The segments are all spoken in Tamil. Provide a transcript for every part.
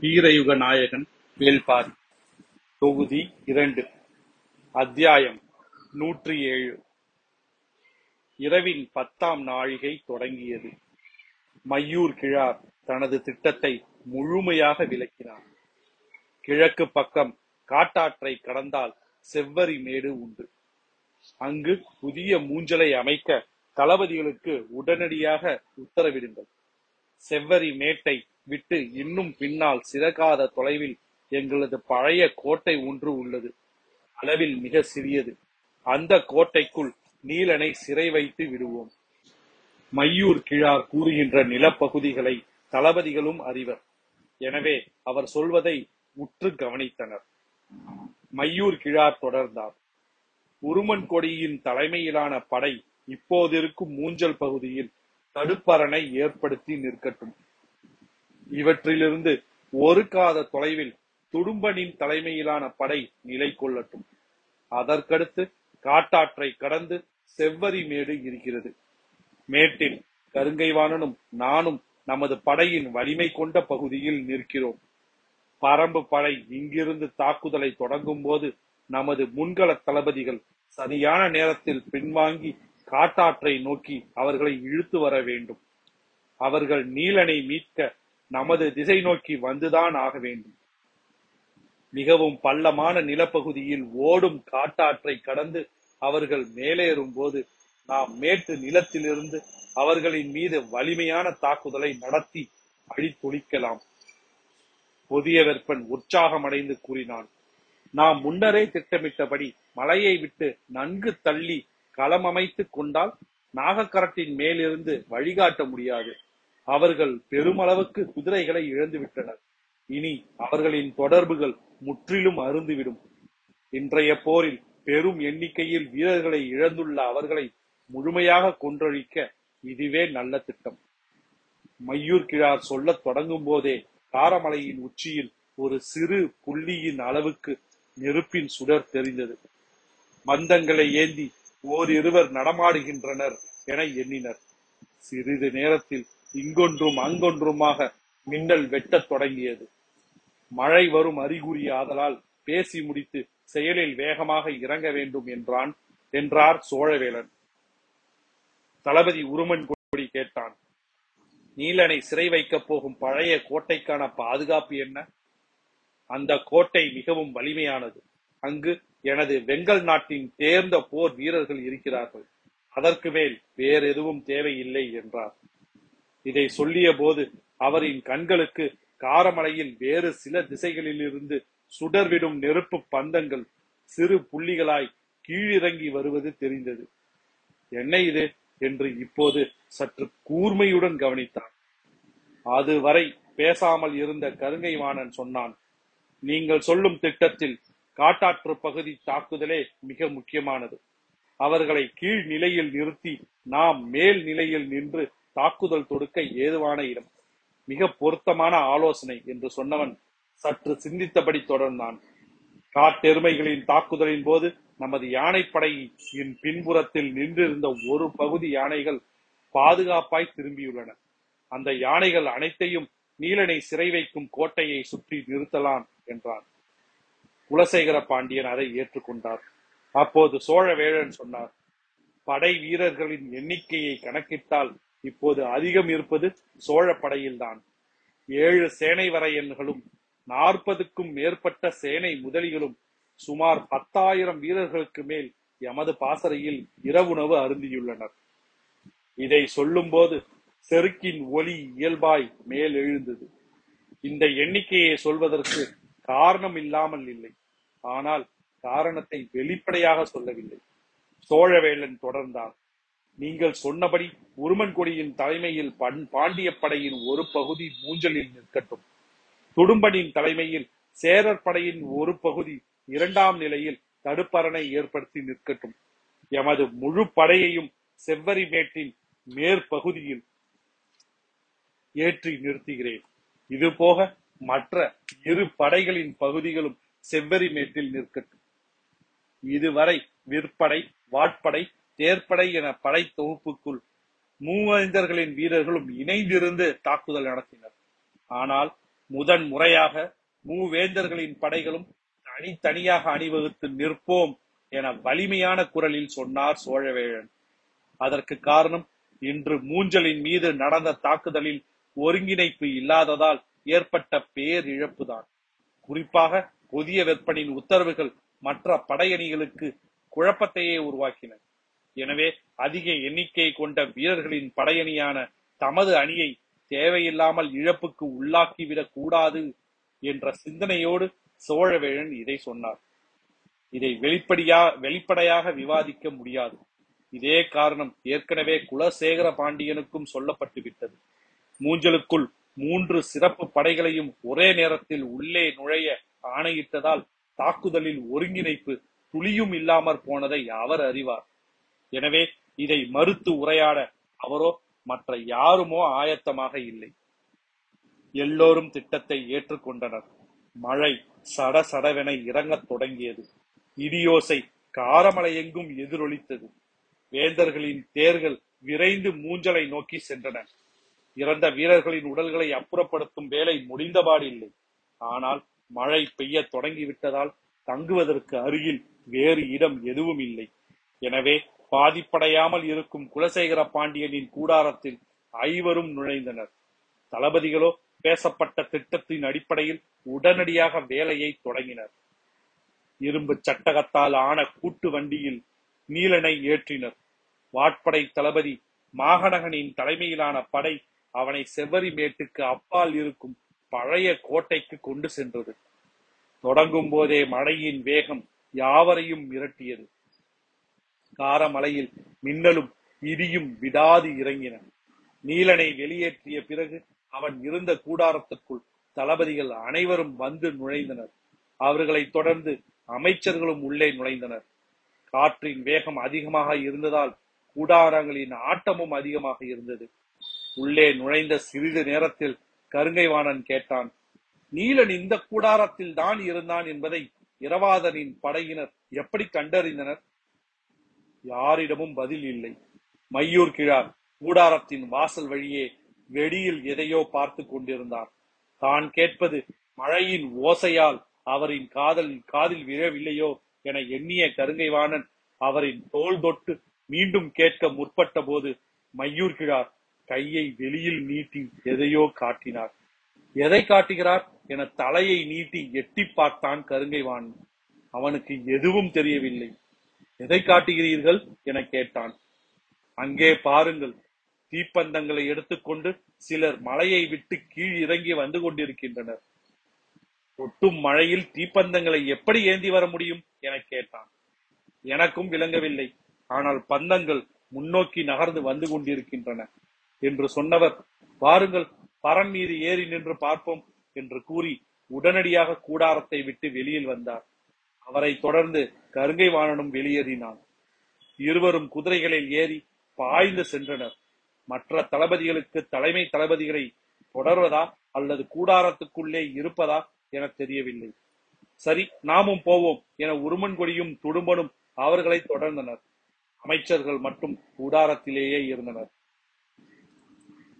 வீரயுக நாயகன் வேள்பாரி தொகுதி இரண்டு. அத்தியாயம் நூற்றி ஏழு. இரவின் பத்தாம் நாழிகை தொடங்கியது. மையூர் கிழார் தனது திட்டத்தை முழுமையாக விளக்கினார். கிழக்கு பக்கம் காட்டாற்றை கடந்தால் செவ்வரி மேடு உண்டு. அங்கு புதிய மூஞ்சலை அமைக்க தளபதிகளுக்கு உடனடியாக உத்தரவிடுங்கள். செவ்வரி மேட்டை விட்டு இன்னும் பின்னால் சிறகாத தொலைவில் எங்களது பழைய கோட்டை ஒன்று உள்ளது. அளவில் மிக சிறியது. அந்த கோட்டைக்குள் நீலனை சிறை வைத்து விடுவோம். மையூர் கிழார் கூறுகின்ற நிலப்பகுதிகளை தளபதிகளும் அறிவர். எனவே அவர் சொல்வதை உற்று கவனித்தனர். மையூர் கிழார் தொடர்ந்தார். உருமன் கொடியின் தலைமையிலான படை இப்போதிருக்கும் மூஞ்சல் பகுதியில் தடுப்பரணை ஏற்படுத்தி நிற்கட்டும். இவற்றிலிருந்து ஒரு காத தொலைவில் துடும்பனின் தலைமையிலான படை நிலை கொள்ளட்டும். அதற்கடுத்து காட்டாற்றை கடந்து செவ்வரி மேடு இருக்கிறது. மேட்டில் கருங்கைவாணனும் நானும் நமது படையின் வலிமை கொண்ட பகுதியில் நிற்கிறோம். பரம்பு படை இங்கிருந்து தாக்குதலை தொடங்கும் போது நமது முன்கள தளபதிகள் சரியான நேரத்தில் பின்வாங்கி காட்டாற்றை நோக்கி அவர்களை இழுத்து வர வேண்டும். அவர்கள் நீலனை மீட்க நமது திசை நோக்கி வந்துதான் ஆக வேண்டும். மிகவும் பள்ளமான நிலப்பகுதியில் ஓடும் காட்டாற்றை கடந்து அவர்கள் மேலேறும் போது நாம் மேட்டு நிலத்திலிருந்து அவர்களின் மீது வலிமையான தாக்குதலை நடத்தி அழித்தொழிக்கலாம் புதிய வெப்பன் உற்சாகமடைந்து கூறினான் நாம் முன்னரே திட்டமிட்டபடி மலையை விட்டு நன்கு தள்ளி களம் அமைத்துக் கொண்டால் நாகக்கரட்டின் மேலிருந்து வழிகாட்ட முடியாது. அவர்கள் பெருமளவுக்கு குதிரைகளை இழந்து விட்டனர். இனி அவர்களின் தொடர்புகள் முற்றிலும் அருந்துவிடும். இன்றைய போரில் பெரும் எண்ணிக்கையில் வீரர்களை இழந்துள்ள அவர்களை முழுமையாக கொன்றழிக்க இதுவே நல்ல திட்டம். மையூர் கிழார் சொல்லத் தொடங்கும் போதே காரமலையின் உச்சியில் ஒரு சிறு புள்ளியின் அளவுக்கு நெருப்பின் சுடர் தெரிந்தது. மந்தங்களை ஏந்தி ஓரிருவர் நடமாடுகின்றனர் என எண்ணினர். சிறிது நேரத்தில் இங்கொன்றும் அங்கொன்றுமாக மின்னல் வெட்டத் தொடங்கியது. மழை வரும் அறிகுறி ஆதலால் பேசி முடித்து செயலில் வேகமாக இறங்க வேண்டும் என்றான் என்றார் சோழவேலன். தளபதி உருமன் கொடி கேட்டான் நீலனை சிறை வைக்கப் போகும் பழைய கோட்டைக்கான பாதுகாப்பு என்ன? அந்த கோட்டை மிகவும் வலிமையானது. அங்கு எனது வெங்கல் நாட்டின் தேர்ந்த போர் வீரர்கள் இருக்கிறார்கள். அதற்கு மேல் வேறெதுவும் தேவையில்லை என்றார். இதை சொல்லிய போது அவரின் கண்களுக்கு காரமலையில் வேறு சில திசைகளிலிருந்து சுடர்விடும் நெருப்பு பந்தங்கள் சிறு புள்ளிகளாய் கீழிறங்கி வருவது தெரிந்தது. என்ன இது? என்று இப்போது சற்று கூர்மையுடன் கவனித்தான். அதுவரை பேசாமல் இருந்த கருங்கை வாணன் சொன்னான் நீங்கள் சொல்லும் திட்டத்தில் காட்டாற்று பகுதி தாக்குதலே மிக முக்கியமானது. அவர்களை கீழ் நிலையில் நிறுத்தி நாம் மேல் நிலையில் நின்று தாக்குதல் தொடுக்க ஏதுவான இடம் மிக பொருத்தமான ஆலோசனை என்று சொன்னவன் சற்று சிந்தித்தபடி தொடர்ந்தான். காட்டெருமைகளின் தாக்குதலின் போது நமது யானைப்படையின் பின்புறத்தில் நின்றிருந்த ஒரு பகுதி யானைகள் பாதுகாப்பாய் திரும்பியுள்ளன. அந்த யானைகள் அனைத்தையும் நீலனை சிறை வைக்கும் கோட்டையை சுற்றி நிறுத்தலாம் என்றான். குலசேகர பாண்டியன் அதை ஏற்றுக்கொண்டார். அப்போது சோழவேழன் சொன்னார் படை வீரர்களின் எண்ணிக்கையை கணக்கிட்டால் இப்போது அதிகம் இருப்பது சோழ படையில்தான் ஏழு சேனை வரையன்களும் நாற்பதுக்கும் மேற்பட்ட சேனை முதலிகளும் சுமார் பத்தாயிரம் வீரர்களுக்கு மேல் எமது பாசறையில் இரவுணவு அருந்தியுள்ளனர். இதை சொல்லும்போது செருக்கின் ஒலி இயல்பாய் மேல் எழுந்தது இந்த எண்ணிக்கையை சொல்வதற்கு காரணம் இல்லாமல் இல்லை. ஆனால் காரணத்தை வெளிப்படையாக சொல்லவில்லை. சோழவேளன் தொடர்ந்தான் நீங்கள் சொன்னபடி உருமன் கொடியின் தலைமையில் பண் பாண்டிய படையின் ஒரு பகுதி மூஞ்சலில் நிற்கட்டும். துடும்பனின் தலைமையில் சேரர் படையின் ஒரு பகுதி இரண்டாம் நிலையில் தடுப்பரணை ஏற்படுத்தி நிற்கட்டும். எமது முழு படையையும் செவ்வரி மேட்டின் மேற்பகுதியில் ஏற்றி நிறுத்துகிறேன். இது போக மற்ற இரு படைகளின் பகுதிகளும் செவ்வரி மேட்டில் நிற்கட்டும். இதுவரை விற்படை வாட்படை தேர்ப்படை என படை தொகுப்புக்குள் மூவந்தர்களின் வீரர்களும் இணைந்திருந்து தாக்குதல் நடத்தினர். ஆனால் முதன் முறையாக மூவேந்தர்களின் படைகளும் தனித்தனியாக அணிவகுத்து நிற்போம் என வலிமையான குரலில் சொன்னார் சோழவேழன். அதற்கு காரணம் இன்று மூஞ்சலின் மீது நடந்த தாக்குதலில் ஒருங்கிணைப்பு இல்லாததால் ஏற்பட்ட பேரிழப்புதான். குறிப்பாக புதிய வெப்பனின் உத்தரவுகள் மற்ற படையணிகளுக்கு குழப்பத்தையே உருவாக்கின. எனவே அதிக எண்ணிக்கை கொண்ட வீரர்களின் படையணியான தமது அணியை தேவையில்லாமல் இழப்புக்கு உள்ளாக்கிவிடக் கூடாது என்ற சிந்தனையோடு சோழவேழன் இதை சொன்னார். இதை வெளிப்படையா வெளிப்படையாக விவாதிக்க முடியாது. இதே காரணம் ஏற்கனவே குலசேகர பாண்டியனுக்கும் சொல்லப்பட்டு விட்டது. மூஞ்சலுக்குள் மூன்று சிறப்பு படைகளையும் ஒரே நேரத்தில் உள்ளே நுழைய ஆணையிட்டதால் தாக்குதலில் ஒருங்கிணைப்பு துளியும் இல்லாமற் போனதை அவர் அறிவார். எனவே இதை மறுத்து உரையாட அவரோ மற்ற யாருமோ ஆயத்தமாக இல்லை. எல்லோரும் திட்டத்தை ஏற்றுக்கொண்டனர். மழை சட சடவென இறங்கத் தொடங்கியது. இடியோசை காரமலையெங்கும் எதிரொலித்தது. வேந்தர்களின் தேர்கள் விரைந்து மூஞ்சலை நோக்கி சென்றன. இறந்த வீரர்களின் உடல்களை அப்புறப்படுத்தும் வேலை முடிந்தபாடில்லை. ஆனால் மழை பெய்ய தொடங்கிவிட்டதால் தங்குவதற்கு அருகில் வேறு இடம் எதுவும் இல்லை. எனவே பாதிப்படையாமல் இருக்கும் குலசேகர பாண்டியனின் கூடாரத்தில் ஐவரும் நுழைந்தனர். தளபதிகளோ பேசப்பட்ட திட்டத்தின் அடிப்படையில் உடனடியாக வேலையை தொடங்கினர். இரும்பு சட்டகத்தால் ஆன கூட்டு வண்டியில் நீலனை ஏற்றினர். வாட்படை தளபதி மாகநகனின் தலைமையிலான படை அவனை செவ்வரி மேட்டுக்கு அப்பால் இருக்கும் பழைய கோட்டைக்கு கொண்டு சென்றது. தொடங்கும் போதே மழையின் வேகம் யாவரையும் மிரட்டியது. காரமலையில் மின்னலும் இடியும் விடாது இறங்கின. நீலனை வெளியேற்றிய பிறகு அவன் இருந்த கூடாரத்துக்குள் தளபதிகள் அனைவரும் வந்து நுழைந்தனர். அவர்களை தொடர்ந்து அமைச்சர்களும் உள்ளே நுழைந்தனர். காற்றின் வேகம் அதிகமாக இருந்ததால் கூடாரங்களின் ஆட்டமும் அதிகமாக இருந்தது. உள்ளே நுழைந்த சிறிது நேரத்தில் கருங்கைவாணன் கேட்டான் நீலன் இந்த கூடாரத்தில் தான் இருந்தான் என்பதை இரவாதனின் படையினர் எப்படி கண்டறிந்தனர்? யாரிடமும் பதில் இல்லை. மையூர் கிழார் கூடாரத்தின் வாசல் வழியே வெடியில் எதையோ பார்த்து கொண்டிருந்தார். தான் கேட்பது மழையின் ஓசையால் அவரின் காதல் காதில் விழவில்லையோ என எண்ணிய கருங்கைவாணன் அவரின் தோல் தொட்டு மீண்டும் கேட்க முற்பட்ட போது மையூர் கிழார் கையை வெளியில் நீட்டி எதையோ காட்டினார். எதை காட்டுகிறார்? என தலையை நீட்டி எட்டி பார்த்தான் கருங்கைவாணன். அவனுக்கு எதுவும் தெரியவில்லை. எதை காட்டுகிறீர்கள்? என கேட்டான். அங்கே பாருங்கள் தீப்பந்தங்களை எடுத்துக்கொண்டு சிலர் மலையை விட்டு கீழ் இறங்கி வந்து கொண்டிருக்கின்றனர். ஒட்டும் மழையில் தீப்பந்தங்களை எப்படி ஏந்தி வர முடியும்? என கேட்டான். எனக்கும் விளங்கவில்லை. ஆனால் பந்தங்கள் முன்னோக்கி நகர்ந்து வந்து கொண்டிருக்கின்றன என்று சொன்னவர் பாருங்கள் பரம் மீது ஏறி நின்று பார்ப்போம் என்று கூறி உடனடியாக கூடாரத்தை விட்டு வெளியில் வந்தார். அவரை தொடர்ந்து கருங்கை வாணனும் வெளியேறினான். இருவரும் குதிரைகளில் ஏறி பாய்ந்து சென்றனர். மற்ற தளபதிகளுக்கு தலைமை தளபதிகளை தொடர்வதா அல்லது கூடாரத்துக்குள்ளே இருப்பதா என தெரியவில்லை. சரி நாமும் போவோம் என உருமன் கொடியும் துடும்பனும் அவர்களை தொடர்ந்தனர். அமைச்சர்கள் மட்டும் கூடாரத்திலேயே இருந்தனர்.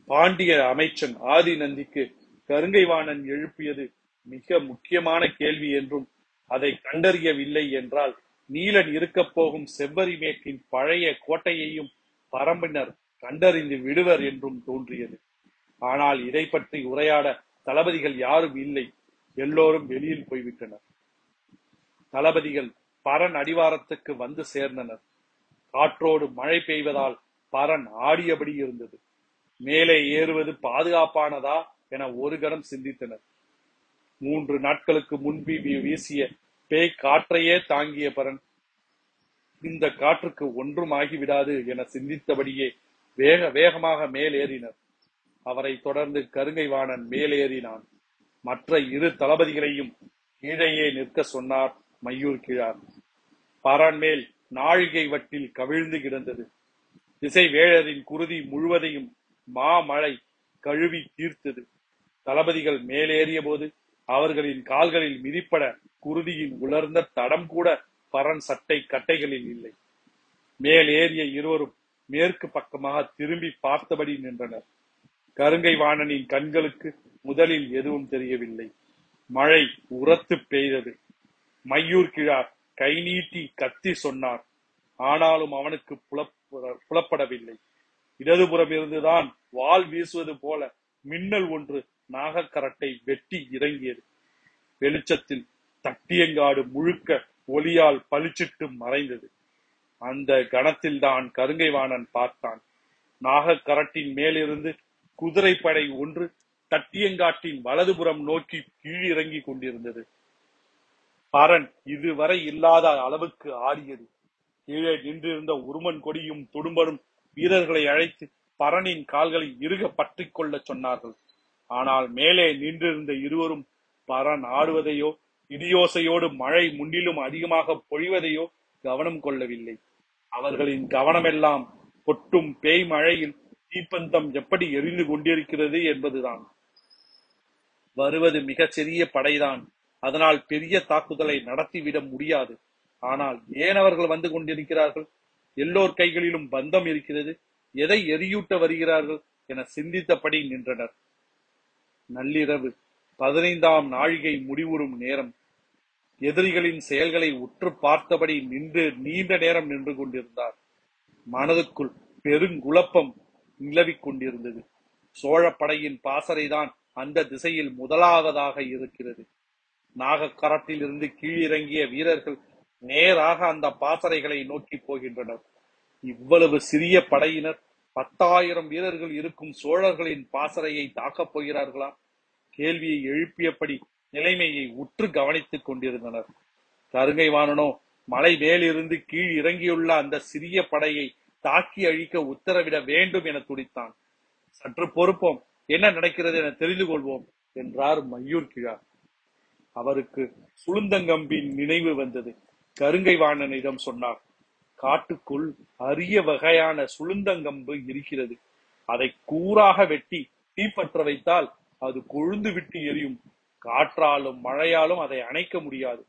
பாண்டிய அமைச்சன் ஆதி நந்திக்கு கருங்கைவாணன் எழுப்பியது மிக முக்கியமான கேள்வி என்றும் அதை கண்டறியவில்லை என்றால் நீலன் இருக்கப் போகும் செவ்வரி மேற்கின் பழைய கோட்டையையும் பரம்பினர் கண்டறிந்து விடுவர் என்றும் தோன்றியது. ஆனால் இதை பற்றி உரையாட தளபதிகள் யாரும் இல்லை. எல்லோரும் வெளியில் போய்விட்டனர். தளபதிகள் பரன் அடிவாரத்துக்கு வந்து சேர்ந்தனர். காற்றோடு மழை பெய்வதால் பரன் ஆடியபடி இருந்தது. மேலே ஏறுவது பாதுகாப்பானதா என ஒரு கணம் சிந்தித்தனர். மூன்று நாட்களுக்கு முன்பு வீசிய பேய் காற்றையே தாங்கிய பரன் இந்த காற்றுக்கு ஒன்றும் ஆகிவிடாது என சிந்தித்தபடியே வேக வேகமாக மேலேறினர். அவரை தொடர்ந்து கருங்கைவாணன் மேலேறினான். மற்ற இரு தளபதிகளையும் கீழேயே நிற்க சொன்னார் மையூர் கிழார். பரன் மேல் நாழிகை வட்டில் கவிழ்ந்து கிடந்தது. திசை வேழரின் குருதி முழுவதையும் மாமழை கழுவி தீர்த்தது. தளபதிகள் மேலேறிய போது அவர்களின் கால்களில் மிதிப்பட குருதியின் உலர்ந்த தடம் கூட பரன் சட்டை கட்டைகளில் இல்லை. மேல் ஏறிய இருவரும் மேற்கு பக்கமாக திரும்பி பார்த்தபடி நின்றனர். கருங்கை வாணனின் கண்களுக்கு முதலில் எதுவும் தெரியவில்லை. மழை உரத்து பெய்தது. மையூர் கிழார் கை நீட்டி கத்தி சொன்னார். ஆனாலும் அவனுக்கு புலப்படவில்லை. இடதுபுறம் இருந்துதான் வாள் வீசுவது போல மின்னல் ஒன்று நாகக்கரட்டை வெட்டி இறங்கியது. வெளிச்சத்தில் தட்டியங்காடு முழுக்க ஒளியால் பளிச்சிட்டு மறைந்தது. அந்த கணத்தில் தான் கருங்கைவாணன் பார்த்தான். நாகக்கரட்டின் மேலிருந்து குதிரைப்படை ஒன்று தட்டியங்காட்டின் வலதுபுறம் நோக்கி கீழிறங்கி கொண்டிருந்தது. பரன் இதுவரை இல்லாத அளவுக்கு ஆடியது. கீழே நின்றிருந்த உருமன் கொடியும் துடும்பனும் வீரர்களை அழைத்து பரனின் கால்களை இறுக பற்றிக் கொள்ளச் சொன்னார்கள். ஆனால் மேலே நின்றிருந்த இருவரும் பரன் ஆடுவதையோ இடியோசையோடு மழை முன்னிலும் அதிகமாக பொழிவதையோ கவனம் கொள்ளவில்லை. அவர்களின் கவனமெல்லாம் கொட்டும் பேய் மழையில் தீப்பந்தம் எப்படி எரிந்து கொண்டிருக்கிறது என்பதுதான். வருவது மிகச் சிறிய படைதான். அதனால் பெரிய தாக்குதலை நடத்திவிட முடியாது. ஆனால் ஏன் அவர்கள் வந்து கொண்டிருக்கிறார்கள்? எல்லோர் கைகளிலும் பந்தம் இருக்கிறது. எதை எரியூட்ட வருகிறார்கள் என சிந்தித்தபடி நின்றனர். நள்ளிரவு பதினைந்தாம் நாழிகை முடிவுறும் நேரம். எதிரிகளின் செயல்களை உற்று பார்த்தபடி நின்று நீண்ட நேரம் நின்று கொண்டிருந்தார். மனதுக்குள் பெருங்குழப்பம் நிலவிக் கொண்டிருந்தது. சோழ படையின் பாசறைதான் அந்த திசையில் முதலாவதாக இருக்கிறது. நாகக்கரத்தில் இருந்து கீழிறங்கிய வீரர்கள் நேராக அந்த பாசறைகளை நோக்கி போகின்றனர். இவ்வளவு சிறிய படையினர் பத்தாயிரம் வீரர்கள் இருக்கும் சோழர்களின் பாசறையை தாக்கப் போகிறார்களா? கேள்வியை எழுப்பியபடி நிலைமையை உற்று கவனித்துக் கொண்டிருந்தனர். கருங்கை வாணனோ மலை மேலிருந்து கீழ் இறங்கியுள்ள அந்த சிறிய படையை தாக்கி அழிக்க உத்தரவிட வேண்டும் என துடித்தான். சற்று பொறுப்போம் என்ன நடக்கிறது என தெரிந்து கொள்வோம் என்றார் மையூர் கிழார் அவருக்கு சுளுந்தங்கம்பின் நினைவு வந்தது. கருங்கை வாணனிடம் சொன்னார் காட்டுக்குள் அரிய வகையான சுளுந்தங்கம்பு இருக்கிறது. அதை கூறாக வெட்டி தீப்பற்ற வைத்தால் அது கொழுந்து விட்டு எரியும். காற்றாலும் மழையாலும் அதை அணைக்க முடியாது.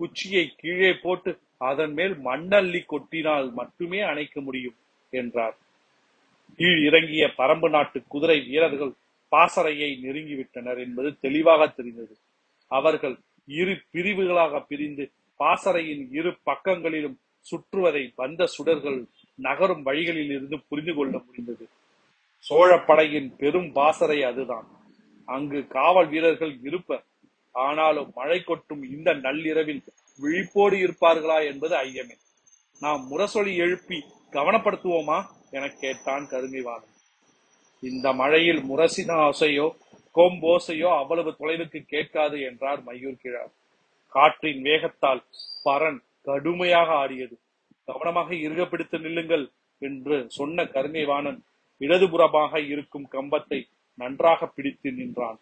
குச்சியை கீழே போட்டு அதன் மேல் மண்ணள்ளி கொட்டினால் மட்டுமே அணைக்க முடியும் என்றார். கீழ் இறங்கிய பரம்பு நாட்டு குதிரை வீரர்கள் பாசறையை நெருங்கிவிட்டனர் என்பது தெளிவாக தெரிந்தது. அவர்கள் இரு பிரிவுகளாக பிரிந்து பாசறையின் இரு பக்கங்களிலும் சுற்றுவதை வந்த சுடர்கள் நகரும் வழிகளில் இருந்து புரிந்து கொள்ள முடிந்தது. சோழ படையின் பெரும் பாசறை அதுதான். அங்கு காவல் வீரர்கள் இருப்பர் ஆனாலும் மழை கொட்டும் இந்த நள்ளிரவில் விழிப்போடு இருப்பார்களா என்பது ஐயமே. நாம் முரசொலி எழுப்பி கவனப்படுத்துவோமா என கேட்டான் கருங்கைவாணன் இந்த மழையில் முரசின ஓசையோ கோம்போசையோ அவ்வளவு தொலைவுக்கு கேட்காது என்றார் மையூர் கிழார் காற்றின் வேகத்தால் பரன் கடுமையாக ஆடியது. கவனமாக இருக பிடித்து நில்லுங்கள் என்று சொன்ன கருங்கைவாணன் இடதுபுறமாக இருக்கும் கம்பத்தை நன்றாக பிடித்து நின்றான்.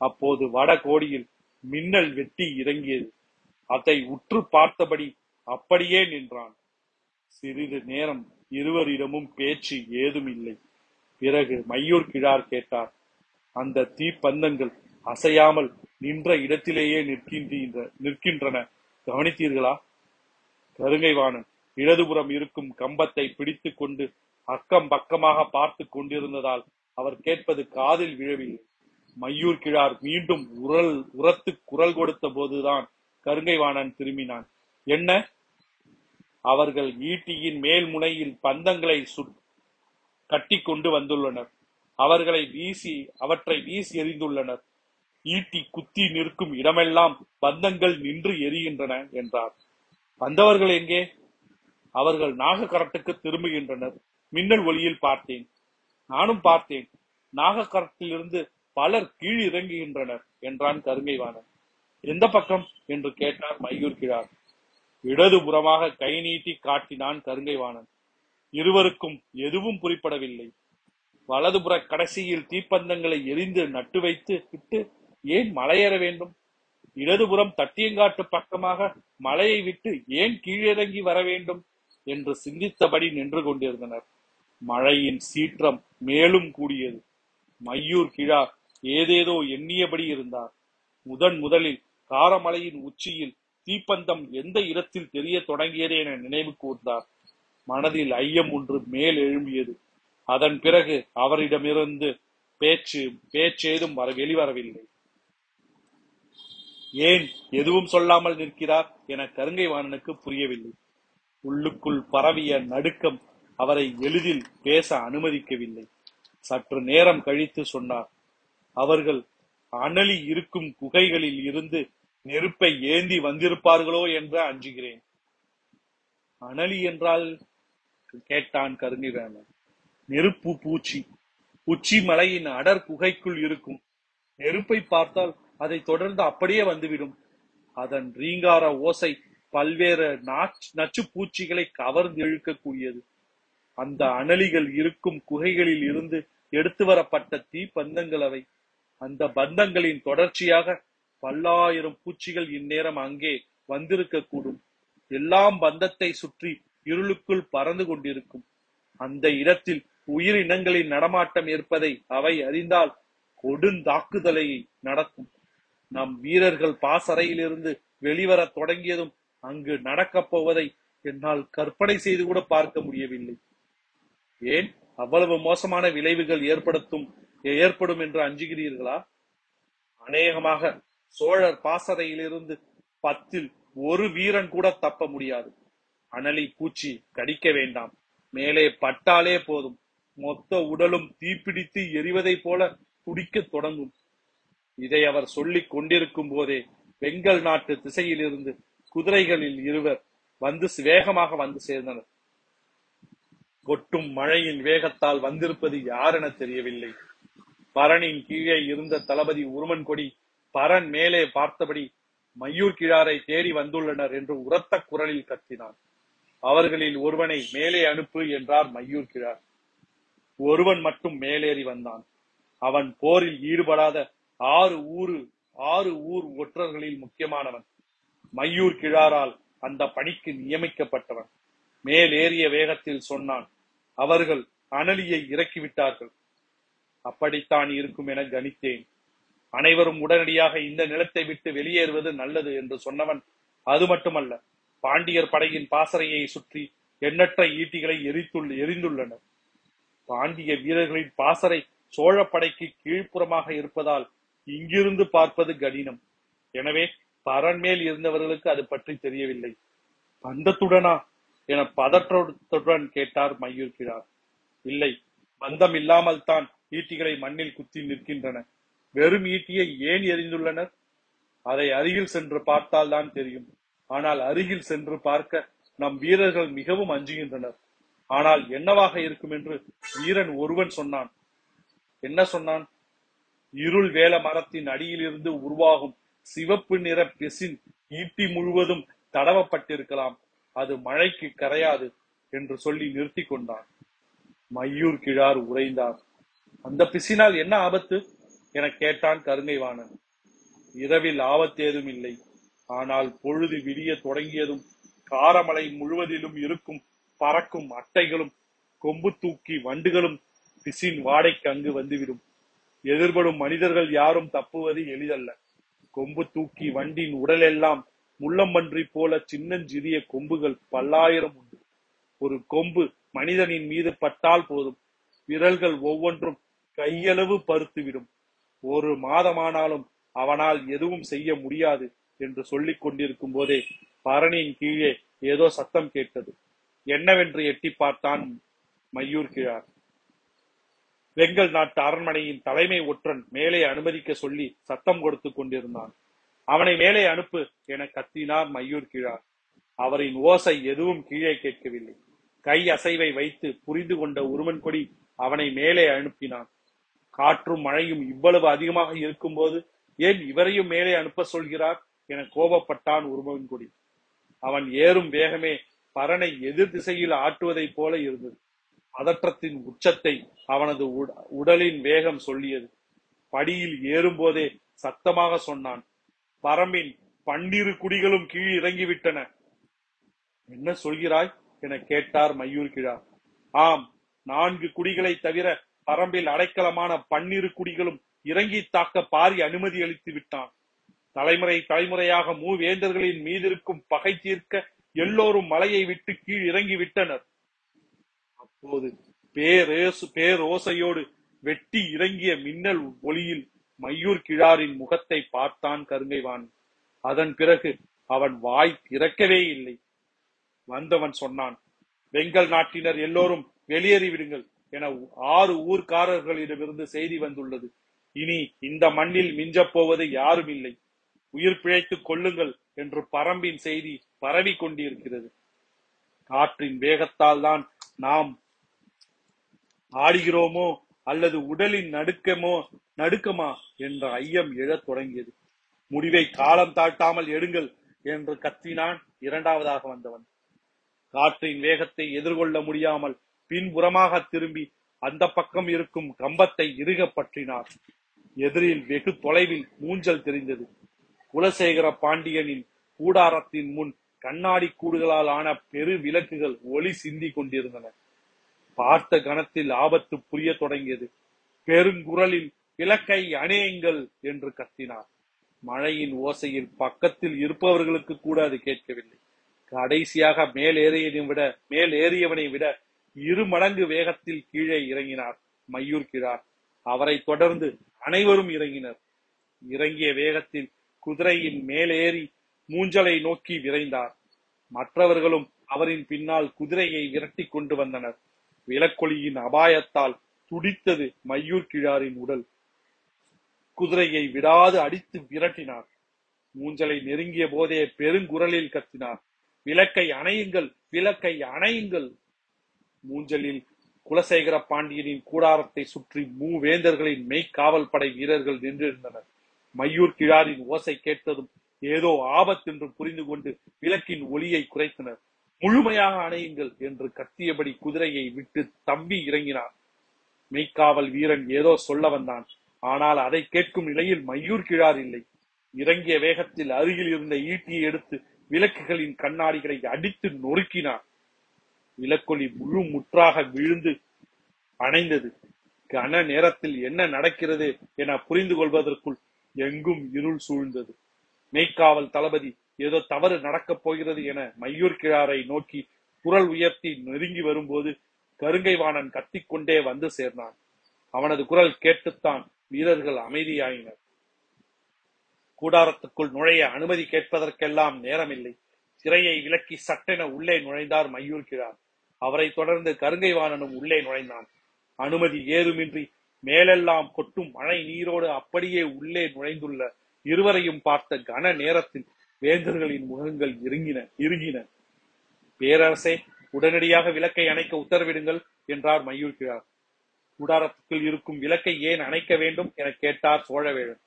அப்போது வட கோடியில் மின்னல் வெட்டி இறங்கியது. அதை உற்று பார்த்தபடி அப்படியே நின்றான். சிறிது நேரம் இருவரிடமும் பேச்சு ஏதும் இல்லை பிறகு மையூர் கிழார் கேட்டார் அந்த தீப்பந்தங்கள் அசையாமல் நின்ற இடத்திலேயே நிற்கின்ற நிற்கின்றன. கவனித்தீர்களா? கருங்கைவாணன் இடதுபுறம் இருக்கும் கம்பத்தை பிடித்துக் கொண்டு அக்கம் பக்கமாக பார்த்து கொண்டிருந்ததால் அவர் கேட்பது காதில் விழவில்லை. மையூர் கிழார் மீண்டும் உரல் உரத்து குரல் கொடுத்த போதுதான் கருங்கைவாணன் திரும்பினான். என்ன? அவர்கள் ஈட்டியின் மேல் முனையில் பந்தங்களை சுட் கட்டி கொண்டு வந்துள்ளனர். அவர்களை வீசி அவற்றை வீசி எறிந்துள்ளனர். ஈட்டி குத்தி நிற்கும் இடமெல்லாம் பந்தங்கள் நின்று எரிகின்றன என்றார். வந்தவர்கள் எங்கே? அவர்கள் நாகக்கரட்டுக்கு திரும்புகின்றனர். மின்னல் ஒளியில் பார்த்தேன். நானும் பார்த்தேன். நாகக்கரத்திலிருந்து பலர் கீழ் இறங்குகின்றனர் என்றான் கருங்கைவாணன். எந்த பக்கம்? என்று கேட்டார் மையூர் கிழார். இடதுபுறமாக கை நீட்டி காட்டினான் கருங்கைவாணன். இருவருக்கும் எதுவும் புரிப்படவில்லை. வலதுபுற கடைசியில் தீப்பந்தங்களை எரிந்து நட்டு வைத்து விட்டு ஏன் மலையேற வேண்டும்? இடதுபுறம் தட்டியங்காட்டு பக்கமாக மலையை விட்டு ஏன் கீழிறங்கி வர வேண்டும் என்று சிந்தித்தபடி நின்று கொண்டிருந்தனர். மழையின் சீற்றம் மேலும் கூடியது. மையூர் கிழா ஏதேதோ எண்ணியபடி இருந்தார். முதன் முதலில் காரமலையின் உச்சியில் தீப்பந்தம் எந்த இடத்தில் தெரிய தொடங்கியது என நினைவு கூர்ந்தார். மனதில் ஐயம் ஒன்று மேல் எழும்பியது. அதன் பிறகு அவரிடமிருந்து பேச்சு பேச்சேதும் வர வெளிவரவில்லை. ஏன் எதுவும் சொல்லாமல் நிற்கிறார் என கருங்கை வாணனுக்கு புரியவில்லை. உள்ளுக்குள் பரவிய நடுக்கம் அவரை எளிதில் பேச அனுமதிக்கவில்லை. சற்று நேரம் கழித்து சொன்னார் அவர்கள் அனலி இருக்கும் குகைகளில் இருந்து நெருப்பை ஏந்தி வந்திருப்பார்களோ என்று அஞ்சுகிறேன். அனலி என்றால்? கேட்டான் கருங்கை வேணன். நெருப்பு பூச்சி. உச்சி மலையின் அடர் குகைக்குள் இருக்கும். நெருப்பை பார்த்தால் அதை தொடர்ந்து அப்படியே வந்துவிடும். அதன் ரீங்கார ஓசை பல்வேறு நச்சு பூச்சிகளை கவர்ந்து இழுக்கக்கூடியது. அந்த அனலிகள் இருக்கும் குகைகளில் இருந்து எடுத்து வரப்பட்ட தீப்பந்தங்கள் அவை. அந்த பந்தங்களின் தொடர்ச்சியாக பல்லாயிரம் பூச்சிகள் இந்நேரம் அங்கே வந்திருக்கக்கூடும். எல்லாம் பந்தத்தை சுற்றி இருளுக்குள் பறந்து கொண்டிருக்கும். அந்த இடத்தில் உயிரினங்களின் நடமாட்டம் இருப்பதை அவை அறிந்தால் கொடுந்தாக்குதலை நடத்தும் நம் வீரர்கள் பாசறையிலிருந்து வெளிவர தொடங்கியதும் அங்கு நடக்கப் போவதை என்னால் கற்பனை செய்து கூட பார்க்க முடியவில்லை. ஏன்? அவ்வளவு மோசமான விளைவுகள் ஏற்படுத்தும் ஏற்படும் என்று அஞ்சுகிறீர்களா? அநேகமாக சோழர் பாசறையிலிருந்து பத்தில் ஒரு வீரன் கூட தப்ப முடியாது. அனலி பூச்சி கடிக்க வேண்டாம். மேலே பட்டாலே போதும். மொத்த உடலும் தீப்பிடித்து எரிவதைப் போல துடிக்க தொடங்கும். இதை அவர் சொல்லிக் கொண்டிருக்கும் போதே வெங்கல் நாட்டு திசையிலிருந்து குதிரைகளில் இருவர் வந்து வேகமாக வந்து சேர்ந்தனர். கொட்டும் மழையின் வேகத்தால் வந்திருப்பது யார் என தெரியவில்லை. பரனின் கீழே இருந்த தளபதி உருமன் கொடி பரன் மேலே பார்த்தபடி மையூர் கிழாரை தேடி வந்துள்ளனர் என்று உரத்த குரலில் கத்தினான். அவர்களில் ஒருவனை மேலே அனுப்பு என்றார் மையூர் கிழார். ஒருவன் மட்டும் மேலேறி வந்தான். அவன் போரில் ஈடுபடாத ஆறு ஊரு ஆறு ஊர் ஒற்றர்களில் முக்கியமானவன். மையூர் கிழாரால் அந்த பணிக்கு நியமிக்கப்பட்டவன். மேலேறிய வேகத்தில் சொன்னான் அவர்கள் அனலியை இறக்கிவிட்டார்கள். அப்படித்தான் இருக்கும் என கணித்தேன். அனைவரும் உடனடியாக இந்த நிலத்தை விட்டு வெளியேறுவது நல்லது என்று சொன்னவன் அது மட்டுமல்ல பாண்டியர் படையின் பாசறையை சுற்றி எண்ணற்ற ஈட்டிகளை எரித்துள்ள எரிந்துள்ளனர். பாண்டிய வீரர்களின் பாசறை சோழப்படைக்கு கீழ்ப்புறமாக இருப்பதால் இங்கிருந்து பார்ப்பது கடினம். எனவே பரன்மேல் இருந்தவர்களுக்கு அது பற்றி தெரியவில்லை. பந்தத்துடனா? என பதற்றத்துடன் கேட்டார் மையூர் கிழார் இல்லை பந்தம் இல்லாமல் தான் ஈட்டிகளை மண்ணில் குத்தி நிற்கின்றன. வெறும் ஈட்டியை ஏன் எரிந்துள்ளனர் அதை அருகில் சென்று பார்த்தால் தான் தெரியும். ஆனால் அருகில் சென்று பார்க்க நம் வீரர்கள் மிகவும் அஞ்சுகின்றனர். ஆனால் என்னவாக இருக்கும் என்று வீரன் ஒருவன் சொன்னான். என்ன சொன்னான்? இருள் வேல மரத்தின் அடியிலிருந்து உருவாகும் சிவப்பு நிற பிசின் ஈட்டி முழுவதும் தடவப்பட்டிருக்கலாம். அது மழைக்கு கரையாது என்று சொல்லி நிறுத்தி கொண்டான். மையூர் கிழார் உறைந்தார். அந்த பிசினால் என்ன ஆபத்து? என கேட்டான் கருங்கைவாணன் இரவில் ஆபத்தேதும் இல்லை. ஆனால் பொழுது விடிய தொடங்கியதும் காரமலை முழுவதிலும் இருக்கும் பறக்கும் அட்டைகளும் கொம்பு தூக்கி வண்டுகளும் பிசின் வாடைக்கு அங்கு வந்துவிடும். எதிர்படும் மனிதர்கள் யாரும் தப்புவது எளிதல்ல. கொம்பு தூக்கி வண்டியின் உடலெல்லாம் முள்ளம்பன்றி போல சின்னஞ்சிறிய கொம்புகள் பல்லாயிரம் உண்டு. ஒரு கொம்பு மனிதனின் மீது பட்டால் போதும். விரல்கள் ஒவ்வொன்றும் கையளவு பருத்துவிடும். ஒரு மாதமானாலும் அவனால் எதுவும் செய்ய முடியாது என்று சொல்லிக் கொண்டிருக்கும் போதே பரணியின் கீழே ஏதோ சத்தம் கேட்டது. என்னவென்று எட்டி பார்த்தான் மயூர் கிழார் வெங்கல் நாட்டு அரண்மனையின் தலைமை ஒற்றன் மேலே அனுமதிக்க சொல்லி சத்தம் கொடுத்து கொண்டிருந்தான். அவனை மேலே அனுப்பு என கத்தினார் மையூர் கிழார் அவரின் ஓசை எதுவும் கீழே கேட்கவில்லை. கை அசைவை வைத்து புரிந்து கொண்ட உருமன் கொடி அவனை மேலே அனுப்பினான். காற்றும் மழையும் இவ்வளவு அதிகமாக இருக்கும்போது ஏன் இவரையும் மேலே அனுப்ப சொல்கிறார் என கோபப்பட்டான் உருமன் கொடி. அவன் ஏறும் வேகமே பரனை எதிர் திசையில் ஆட்டுவதைப் போல இருந்தது. பதற்றத்தின் உச்சத்தை அவனது உடலின் வேகம் சொல்லியது. படியில் ஏறும்போதே சத்தமாக சொன்னான் பரம்பின் பன்னிரு குடிகளும் கீழ் இறங்கிவிட்டன. என்ன சொல்கிறாய்? என கேட்டார் மையூர் கிழார் ஆம் நான்கு குடிகளை தவிர பரம்பில் அடைக்கலமான பன்னிரு குடிகளும் இறங்கி தாக்க பாரி அனுமதி அளித்து விட்டான். தலைமுறை தலைமுறையாக மூவேந்தர்களின் மீதிருக்கும் பகை தீர்க்க எல்லோரும் மலையை விட்டு கீழ் இறங்கி விட்டனர் போது பேரேசு பேரோசையோடு வெட்டி இறங்கிய மின்னல் ஒளியில் மையூர் கிழாரின் முகத்தை பார்த்தான் கருங்கைவான். அதன் பிறகு அவன் வாய் திறக்கவே இல்லை. வந்தவன் சொன்னான் வெங்கல் நாட்டினர் எல்லோரும் வெளியேறிவிடுங்கள் என ஆறு ஊர்க்காரர்களிடமிருந்து செய்தி வந்துள்ளது. இனி இந்த மண்ணில் மிஞ்சப் போவது யாரும் இல்லை உயிர் பிழைத்துக் கொள்ளுங்கள் என்று பரம்பின் செய்தி பரவி கொண்டிருக்கிறது. காற்றின் வேகத்தால் தான் நாம் ஆடுகிறோமோ அல்லது உடலின் நடுக்கமோ நடுக்கமா என்ற ஐயம் எழத் தொடங்கியது. முடிவை காலம் தாழ்த்தாமல் எடுங்கள் என்று கத்தினான் இரண்டாவதாக வந்தவன். காற்றின் வேகத்தை எதிர்கொள்ள முடியாமல் பின்புறமாக திரும்பி அந்த பக்கம் இருக்கும் கம்பத்தை இறுக பற்றினார். எதிரில் வெகு தொலைவில் மூஞ்சல் தெரிந்தது. குலசேகர பாண்டியனின் கூடாரத்தின் முன் கண்ணாடி கூடுகளால் ஆன பெரு விளக்குகள் ஒளி சிந்தி கொண்டிருந்தன. பார்த்த கணத்தில் ஆபத்து புரிய தொடங்கியது. பெருங்குரலில் இலக்கை அணையுங்கள் என்று கத்தினார். மழையின் ஓசையில் பக்கத்தில் இருப்பவர்களுக்கு கூட அது கேட்கவில்லை. கடைசியாக மேல் விட மேல் ஏறியவனை விட இரு மடங்கு வேகத்தில் கீழே இறங்கினார் மையூர் கிழார். அவரை தொடர்ந்து அனைவரும் இறங்கினர். இறங்கிய வேகத்தில் குதிரையின் மேலேறி மூஞ்சலை நோக்கி விரைந்தார். மற்றவர்களும் அவரின் பின்னால் குதிரையை விரட்டி கொண்டு வந்தனர். விளக்கொலியின் அபாயத்தால் துடித்தது மையூர் கிழாரின் உடல். குதிரையை விடாது அடித்து விரட்டினார். மூஞ்சலை நெருங்கிய போதே பெருங்குரலில் கத்தினார். விளக்கை அணையுங்கள் விளக்கை அணையுங்கள். மூஞ்சலில் குலசேகர பாண்டியனின் கூடாரத்தை சுற்றி மூவேந்தர்களின் மெய்க்காவல் படை வீரர்கள் நின்றிருந்தனர். மையூர் கிழாரின் ஓசை கேட்டதும் ஏதோ ஆபத்து என்று புரிந்து கொண்டு விளக்கின் ஒளியை குறைத்தனர். முழுமையாக அணையுங்கள் என்று கத்தியபடி குதிரையை விட்டு தம்பி இறங்கினான். மெய்க்காவல் வீரன் ஏதோ சொல்ல வந்தான். ஆனால் அதை கேட்கும் நிலையில் மையூர் கிழார் இல்லை. இறங்கிய வேகத்தில் அருகில் இருந்த ஈட்டியை எடுத்து விளக்குகளின் கண்ணாடிகளை அடித்து நொறுக்கினான். விளக்கொலி முழு முற்றாக விழுந்து அணைந்தது. கன நேரத்தில் என்ன நடக்கிறது என புரிந்து கொள்வதற்குள் எங்கும் இருள் சூழ்ந்தது. மெய்க்காவல் தளபதி ஏதோ தவறு நடக்கப் போகிறது என மையூர் கிழாரை நோக்கி குரல் உயர்த்தி நெருங்கி வரும்போது கருங்கைவாணன் கத்திக்கொண்டே வந்து சேர்ந்தான். அவனது குரல் கேட்டுத்தான் வீரர்கள் அமைதியாயினர். கூடாரத்துக்குள் நுழைய அனுமதி கேட்பதற்கெல்லாம் நேரமில்லை. திரையை விலக்கி சட்டென உள்ளே நுழைந்தார் மையூர் கிழார். அவரை தொடர்ந்து கருங்கைவாணனும் உள்ளே நுழைந்தான். அனுமதி ஏதுமின்றி மேலெல்லாம் கொட்டும் மழை நீரோடு அப்படியே உள்ளே நுழைந்துள்ள இருவரையும் பார்த்த கன நேரத்தில் வேந்தர்களின் முகங்கள் இறுங்கின இறுகின. பேரரசே உடனடியாக விளக்கை அணைக்க உத்தரவிடுங்கள் என்றார் மையூர் கிழார். கூடாரத்துக்குள் இருக்கும் விளக்கை ஏன் அணைக்க வேண்டும் என கேட்டார் சோழவேழன்.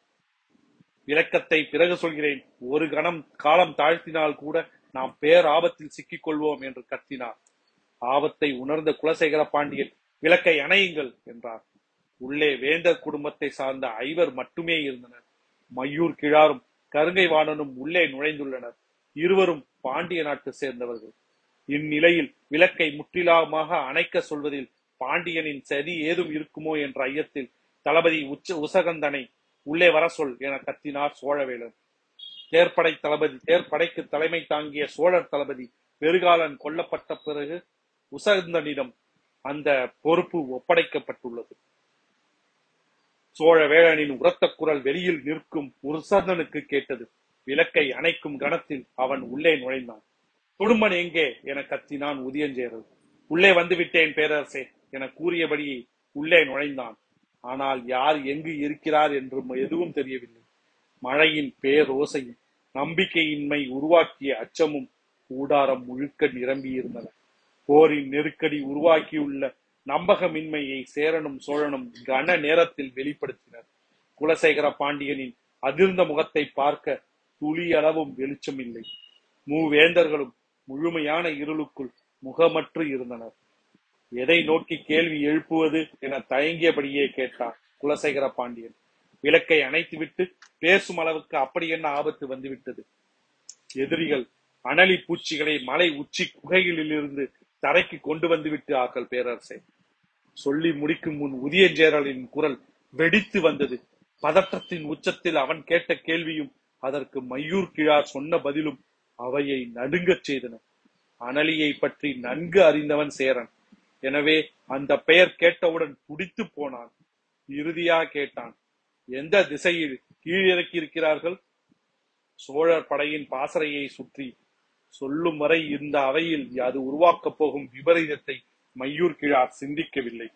விளக்கத்தை பிறகு சொல்கிறேன் ஒரு கணம் காலம் தாழ்த்தினால் கூட நாம் பேர் ஆபத்தில் சிக்கிக் கொள்வோம் என்று கத்தினார். ஆபத்தை உணர்ந்த குலசேகர பாண்டியன் விளக்கை அணையுங்கள் என்றார். உள்ளே வேந்தர் குடும்பத்தை சார்ந்த ஐவர் மட்டுமே இருந்தனர். மையூர் கிழாரும் கருங்கை வாணனும் உள்ளே நுழைந்துள்ளனர். இருவரும் பாண்டிய நாட்டு சேர்ந்தவர்கள். இந்நிலையில் விளக்கை முற்றிலுமாக அணைக்க சொல்வதில் பாண்டியனின் சதி ஏதும் இருக்குமோ என்ற ஐயத்தில் தளபதி உச்ச உசகந்தனை உள்ளே வர சொல் என கத்தினார் சோழவேலன் தேர்ப்படை தளபதி தேர்ப்படைக்கு தலைமை தாங்கிய சோழர் தளபதி பெருகாலன் கொல்லப்பட்ட பிறகு உசகந்தனிடம் அந்த பொறுப்பு ஒப்படைக்கப்பட்டுள்ளது. சோழ வேளனின் உரத்த குரல் வெளியில் நிற்கும் உருசந்தனுக்கு கேட்டது. விளக்கை அணைக்கும் கணத்தில் அவன் உள்ளே நுழைந்தான். துடுமன் எங்கே? என கத்தினான் உதயஞ்சேரல் உள்ளே வந்துவிட்டேன் பேரரசே என கூறியபடியே உள்ளே நுழைந்தான். ஆனால் யார் எங்கு இருக்கிறார் என்று எதுவும் தெரியவில்லை. மழையின் பேரோசையும் நம்பிக்கையின்மை உருவாக்கிய அச்சமும் கூடாரம் முழுக்க நிரம்பியிருந்தன. போரின் நெருக்கடி உருவாக்கியுள்ள நம்பகமின்மையை சேரனும் சோழனும் கன நேரத்தில் வெளிப்படுத்தினர். குலசேகர பாண்டியனின் அதிர்ந்த முகத்தை பார்க்க துளியளவும் வெளிச்சம் இல்லை. மூவேந்தர்களும் முழுமையான இருளுக்குள் முகமற்று இருந்தனர். எதை நோக்கி கேள்வி எழுப்புவது? என தயங்கியபடியே கேட்டார் குலசேகர பாண்டியன். விளக்கை அணைத்துவிட்டு பேசும் அளவுக்கு அப்படி என்ன ஆபத்து வந்துவிட்டது? எதிரிகள் அனலி பூச்சிகளை மலை உச்சி குகைகளிலிருந்து தரைக்கு கொண்டு வந்து விட்டார்கள் பேரரசை. சொல்லி முடிக்கும் முன் உதியஞ்சேரலின் குரல் வெடித்து வந்தது. பதற்றத்தின் உச்சத்தில் அவன் கேட்ட கேள்வியும் அதற்கு மையூர் கிழார் சொன்ன பதிலும் அவையை நடுங்கச் செய்தன. அனலியை பற்றி நன்கு அறிந்தவன் சேரன். எனவே அந்த பெயர் கேட்டவுடன் துடித்து போனான். இறுதியா கேட்டான் எந்த திசையில் கீழிறக்கி இருக்கிறார்கள் சோழர் படையின் பாசறையை சுற்றி சொல்லும் வரை இந்த அவையில் அது உருவாக்கப் போகும் விபரீதத்தை மையூர் கிழார் சிந்திக்கவில்லை.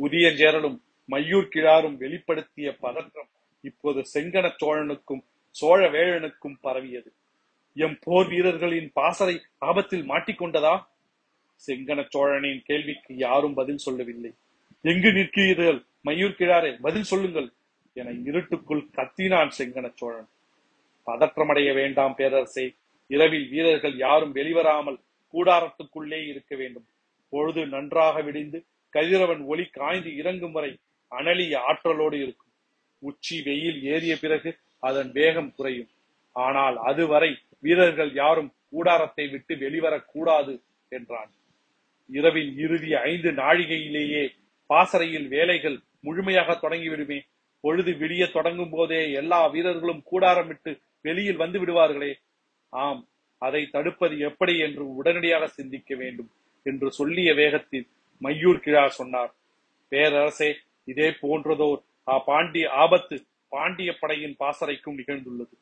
உதியஞ்சேரலும் மையூர் கிழாரும் வெளிப்படுத்திய பதற்றம் இப்போது செங்கன சோழனுக்கும் சோழ வேழனுக்கும் பரவியது. எம் போர் வீரர்களின் பாசறை ஆபத்தில் மாட்டிக்கொண்டதா? செங்கன சோழனின் கேள்விக்கு யாரும் பதில் சொல்லவில்லை. எங்கு நிற்கிறீர்கள்? மையூர் கிழாரே பதில் சொல்லுங்கள் என இருட்டுக்குள் கத்தினான் செங்கன சோழன். பதற்றமடைய வேண்டாம் பேரரசே இரவில் வீரர்கள் யாரும் வெளிவராமல் கூடாரத்துக்குள்ளே இருக்க வேண்டும். பொழுது நன்றாக விடிந்து கதிரவன் ஒளி காய்ந்து இறங்கும் வரை அனலி ஆற்றலோடு இருக்கும். உச்சி வெயில் ஏறிய பிறகு அதன் வேகம் குறையும். ஆனால் அதுவரை வீரர்கள் யாரும் கூடாரத்தை விட்டு வெளிவரக் கூடாது என்றான். இரவின் இறுதி ஐந்து நாழிகையிலேயே பாசறையில் வேலைகள் முழுமையாக தொடங்கிவிடுமே. பொழுது விடிய தொடங்கும் போதே எல்லா வீரர்களும் கூடாரம் விட்டு வெளியில் வந்து விடுவார்களே. ஆம் அதை தடுப்பது எப்படி என்று உடனடியாக சிந்திக்க வேண்டும் என்று சொல்லிய வேகத்தில் மையூர் கிழார் சொன்னார். பேரரசே இதே போன்றதோர் ஆ பாண்டிய ஆபத்து பாண்டிய படையின் பாசறைக்கும் நிகழ்ந்துள்ளது.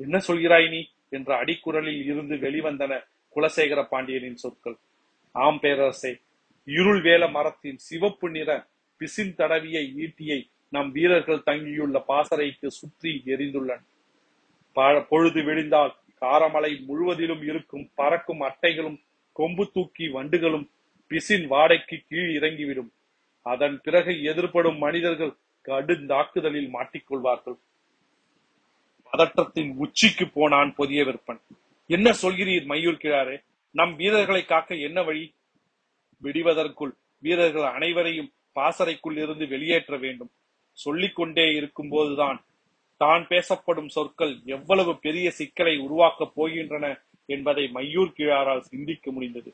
என்ன சொல்கிறாய் நீ? என்ற அடிக்குரலில் இருந்து வெளிவந்தன குலசேகர பாண்டியனின் சொற்கள். ஆம் பேரரசே இருள் வேல மரத்தின் சிவப்பு நிற பிசின் தடவிய ஈட்டியை நம் வீரர்கள் தங்கியுள்ள பாசறைக்கு சுற்றி எரிந்துள்ளன பொழுது விடிந்தால் காரமலை முழுவதிலும் இருக்கும் பறக்கும் அட்டைகளும் கொம்பு தூக்கி வண்டுகளும் பிசின் வாடைக்கு கீழ் இறங்கிவிடும். அதன் பிறகு எதிர்ப்படும் மனிதர்கள் கடுந்தாக்குதலில் மாட்டிக்கொள்வார்கள். பதற்றத்தின் உச்சிக்கு போனான் புதிய விற்பன் என்ன சொல்கிறீர் மயூர் கிழாரே? நம் வீரர்களை காக்க என்ன வழி? விடிவதற்குள் வீரர்கள் அனைவரையும் பாசறைக்குள் இருந்து வெளியேற்ற வேண்டும். சொல்லிக்கொண்டே இருக்கும் போதுதான் தான் பேசப்படும் சொற்கள் எவ்வளவு பெரிய சிக்கலை உருவாக்கப் போகின்றன என்பதை மையூர் கிழாரால் சிந்திக்க முடிந்தது.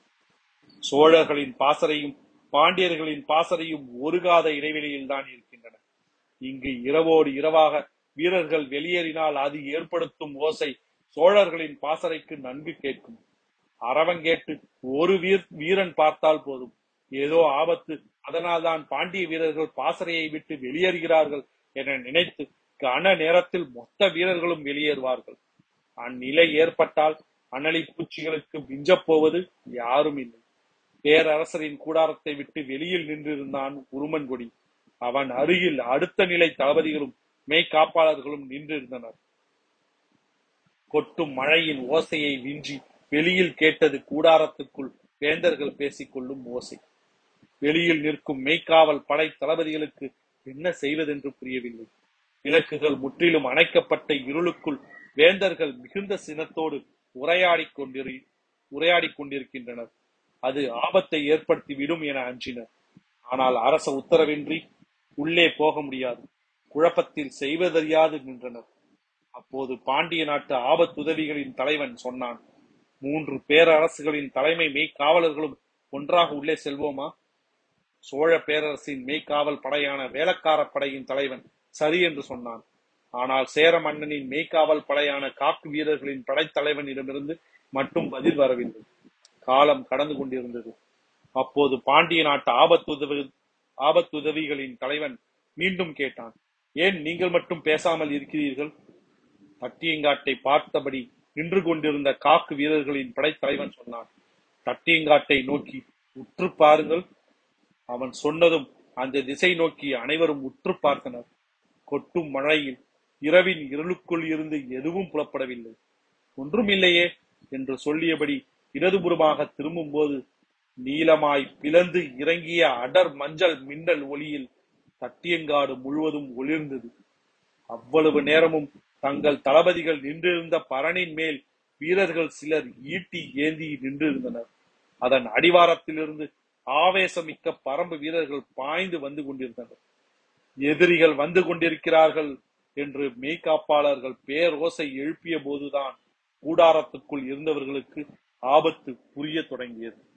சோழர்களின் பாசறையும் பாண்டியர்களின் பாசறையும் ஒரு காத இடைவெளியில் தான் இருக்கின்றன. இங்கு இரவோடு இரவாக வீரர்கள் வெளியேறினால் அது ஏற்படுத்தும் ஓசை சோழர்களின் பாசறைக்கு நன்கு கேட்கும். அரவங்கேட்டு ஒரு வீர் வீரன் பார்த்தால் போதும். ஏதோ ஆபத்து அதனால்தான் பாண்டிய வீரர்கள் பாசறையை விட்டு வெளியேறுகிறார்கள் என நினைத்து கன நேரத்தில் மொத்த வீரர்களும் வெளியேறுவார்கள். அந்நிலை ஏற்பட்டால் அனலி பூச்சிகளுக்கு மிஞ்சப் போவது யாரும் இல்லை. பேரரசரின் கூடாரத்தை விட்டு வெளியில் நின்றிருந்தான் உருமன்கொடி அவன் அருகில் அடுத்த நிலை தளபதிகளும் மெய்காப்பாளர்களும் நின்றிருந்தனர். கொட்டும் மழையின் ஓசையை விஞ்சி வெளியில் கேட்டது கூடாரத்துக்குள் வேந்தர்கள் பேசிக்கொள்ளும் ஓசை. வெளியில் நிற்கும் மெய்க்காவல் படை தளபதிகளுக்கு என்ன செய்வதென்று புரியவில்லை. விளக்குகள் முற்றிலும் அணைக்கப்பட்ட இருளுக்குள் வேந்தர்கள் மிகுந்த சினத்தோடு உரையாடிக் கொண்டிரு உரையாடிக் கொண்டிருக்கின்றனர். அது ஆபத்தை ஏற்படுத்தி விடும் என அஞ்சினர். ஆனால் அரச உத்தரவின்றி உள்ளே போக முடியாது. குழப்பத்தில் செய்வதறியாது நின்றனர். அப்போது பாண்டிய நாட்டு ஆபத்துதவிகளின் தலைவன் சொன்னான் மூன்று பேரரசுகளின் தலைமை மெய்க்காவலர்களும் ஒன்றாக உள்ளே செல்வோமா? சோழ பேரரசின் மெய்க்காவல் படையான வேலக்கார படையின் தலைவன் சரி என்று சொன்னான். ஆனால் சேர மன்னனின் மெய்க்காவல் படையான காக்கு வீரர்களின் படைத்தலைவனிடமிருந்து மட்டும் பதில் வரவில்லை. காலம் கடந்து கொண்டிருந்தது. அப்போது பாண்டிய நாட்டு ஆபத்துதவி ஆபத்துதவிகளின் தலைவன் மீண்டும் கேட்டான் ஏன் நீங்கள் மட்டும் பேசாமல் இருக்கிறீர்கள்? தட்டியங்காட்டை பார்த்தபடி நின்று கொண்டிருந்த காக்கு வீரர்களின் படைத்தலைவன் சொன்னான் தட்டியங்காட்டை நோக்கி உற்று பாருங்கள். அவன் சொன்னதும் அந்த திசை நோக்கி அனைவரும் உற்று பார்த்தனர். கொட்டும் மழையில் இரவின் இருளுக்குள் இருந்து எதுவும் புலப்படவில்லை. ஒன்றுமில்லையே என்று சொல்லியபடி இடதுபுறமாக திரும்பும்போது நீலமாய் பிளந்து இறங்கிய அடர் மஞ்சள் மின்னல் ஒளியில் தட்டியங்காடு முழுவதும் ஒளிர்ந்தது. அவ்வளவு நேரமும் தங்கள் தளபதிகள் நின்றிருந்த பரணின் மேல் வீரர்கள் சிலர் ஈட்டி ஏந்தி நின்றிருந்தனர். அதன் அடிவாரத்திலிருந்து ஆவேசமிக்க பரம்பு வீரர்கள் பாய்ந்து வந்து கொண்டிருந்தனர். எதிரிகள் வந்து கொண்டிருக்கிறார்கள் என்று மெய்காப்பாளர்கள் பேரோசை எழுப்பிய போதுதான் கூடாரத்துக்குள் இருந்தவர்களுக்கு ஆபத்து புரிய தொடங்கியது.